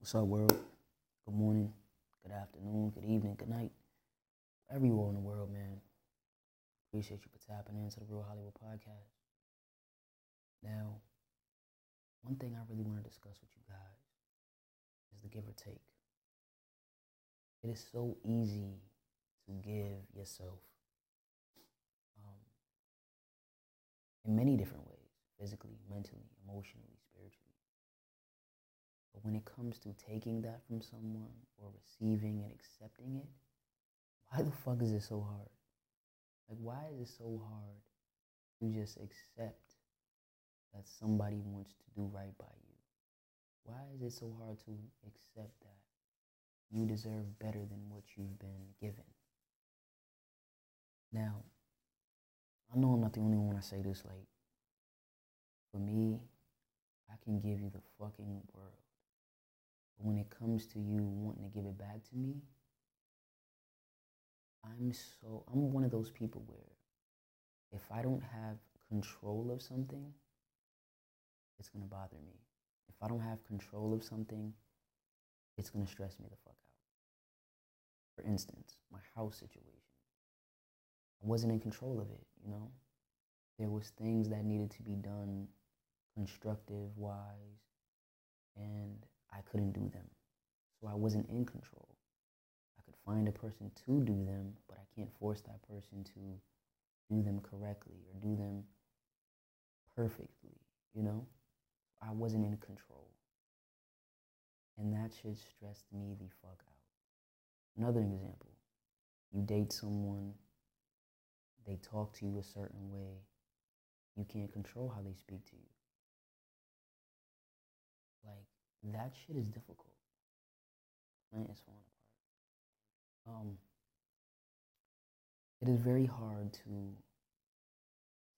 What's up, world? Good morning, good afternoon, good evening, good night. Are in the world, man. Appreciate you for tapping into the Real Hollywood Podcast. Now, one thing I really want to discuss with you guys is the give or take. It is so easy to give yourself um, in many different ways physically, mentally, emotionally. But when it comes to taking that from someone or receiving and accepting it, why the fuck is it so hard? Like, why is it so hard to just accept that somebody wants to do right by you? Why is it so hard to accept that you deserve better than what you've been given? Now, I know I'm not the only one I say this. Like, for me, I can give you the fucking world. But when it comes to you wanting to give it back to me, I'm so, I'm one of those people where if I don't have control of something, it's going to bother me. If I don't have control of something, it's going to stress me the fuck out. For instance, my house situation. I wasn't in control of it, you know? There was things that needed to be done constructive wise and I couldn't do them. So I wasn't in control. I could find a person to do them, but I can't force that person to do them correctly or do them perfectly, you know? I wasn't in control. And that shit stressed me the fuck out. Another example you date someone, they talk to you a certain way, you can't control how they speak to you. Like, that shit is difficult. Is falling apart. Um, it is very hard to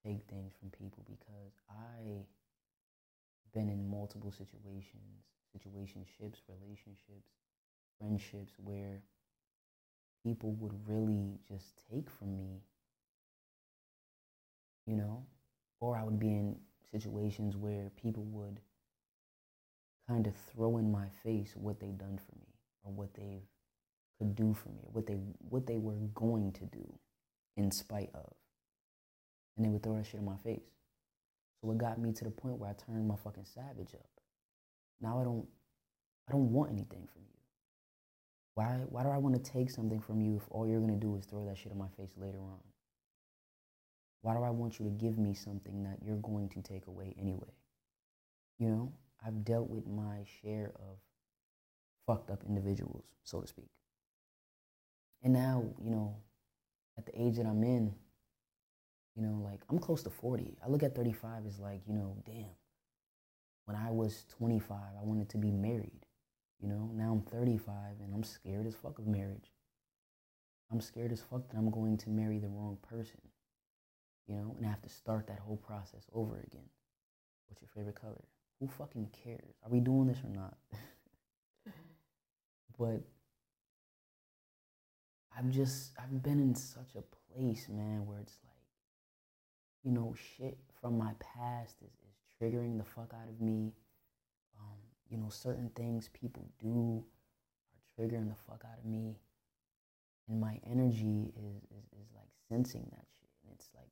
take things from people because I've been in multiple situations, situationships, relationships, friendships where people would really just take from me, you know, or I would be in situations where people would kind of throw in my face what they've done for me or what they could do for me what they what they were going to do in spite of. And they would throw that shit in my face. So it got me to the point where I turned my fucking savage up. Now I don't I don't want anything from you. Why why do I want to take something from you if all you're gonna do is throw that shit in my face later on? Why do I want you to give me something that you're going to take away anyway? You know, I've dealt with my share of fucked up individuals, so to speak. And now, you know, at the age that I'm in, you know, like I'm close to 40. I look at 35 as like, you know, damn. When I was 25, I wanted to be married. You know, now I'm 35 and I'm scared as fuck of marriage. I'm scared as fuck that I'm going to marry the wrong person. You know, and I have to start that whole process over again. What's your favorite color? Who fucking cares? Are we doing this or not? but I've just I've been in such a place, man, where it's like you know, shit from my past is, is triggering the fuck out of me. Um, you know, certain things people do are triggering the fuck out of me. And my energy is, is, is like sensing that shit. And it's like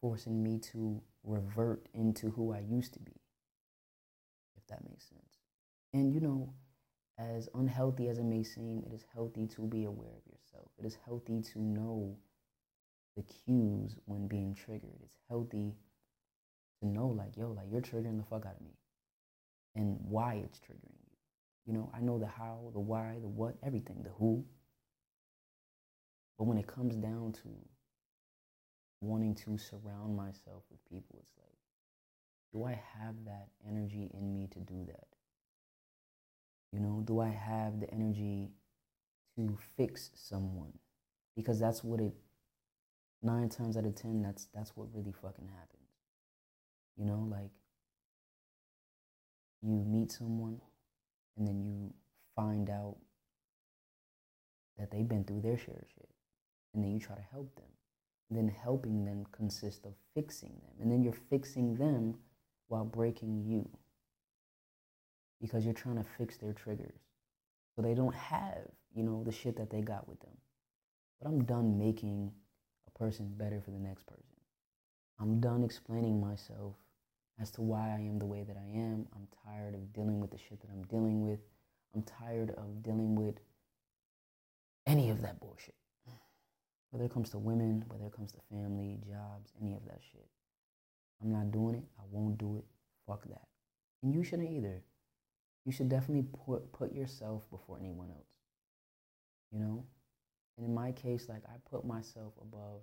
forcing me to revert into who I used to be, if that makes sense. And, you know, as unhealthy as it may seem, it is healthy to be aware of yourself. It is healthy to know the cues when being triggered. It's healthy to know, like, yo, like you're triggering the fuck out of me and why it's triggering you. You know, I know the how, the why, the what, everything, the who. But when it comes down to wanting to surround myself with people, it's like, do I have that energy in me to do that? You know, do I have the energy to fix someone? Because that's what it nine times out of ten, that's that's what really fucking happens. You know, like you meet someone and then you find out that they've been through their share of shit. And then you try to help them. And then helping them consists of fixing them. And then you're fixing them while breaking you. because you're trying to fix their triggers. So they don't have, you know, the shit that they got with them. But I'm done making a person better for the next person. I'm done explaining myself as to why I am the way that I am. I'm tired of dealing with the shit that I'm dealing with. I'm tired of dealing with any of that bullshit. Whether it comes to women, whether it comes to family, jobs, any of that shit. I'm not doing it. I won't do it. Fuck that. And you shouldn't either. You should definitely put put yourself before anyone else. You know? And in my case, like I put myself above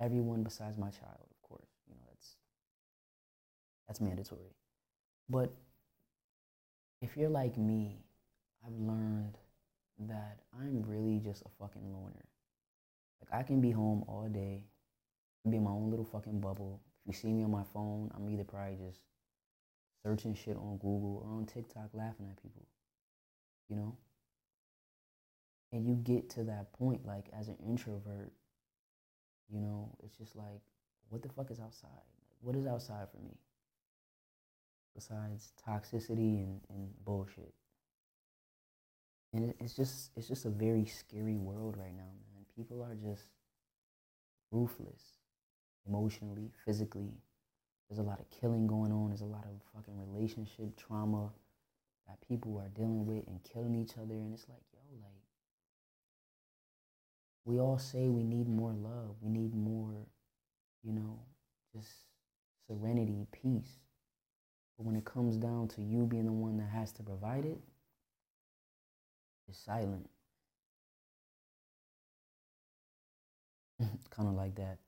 everyone besides my child, of course. You know, that's that's mandatory. But if you're like me, I've learned that I'm really just a fucking loner. Like I can be home all day, be in my own little fucking bubble. If you see me on my phone, I'm either probably just searching shit on Google or on TikTok laughing at people. You know? And you get to that point, like as an introvert, you know, it's just like, what the fuck is outside? What is outside for me? Besides toxicity and, and bullshit. And it's just it's just a very scary world right now, man. People are just ruthless emotionally, physically. There's a lot of killing going on. There's a lot of fucking relationship trauma that people are dealing with and killing each other. And it's like, yo, like, we all say we need more love. We need more, you know, just serenity, peace. But when it comes down to you being the one that has to provide it, it's silent. kind of like that.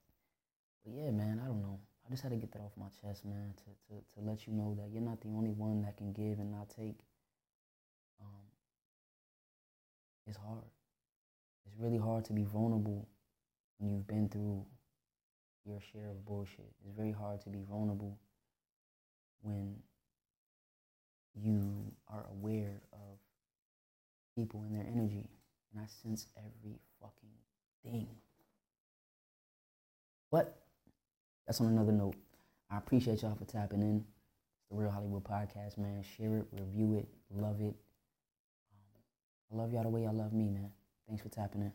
But yeah, man, I don't know. I just had to get that off my chest, man, to, to, to let you know that you're not the only one that can give and not take. Um, it's hard. It's really hard to be vulnerable when you've been through your share of bullshit. It's very hard to be vulnerable when you are aware of people and their energy. And I sense every fucking thing. But that's on another note. I appreciate y'all for tapping in. It's the Real Hollywood Podcast, man. Share it, review it, love it. Um, I love y'all the way y'all love me, man. Thanks for tapping in.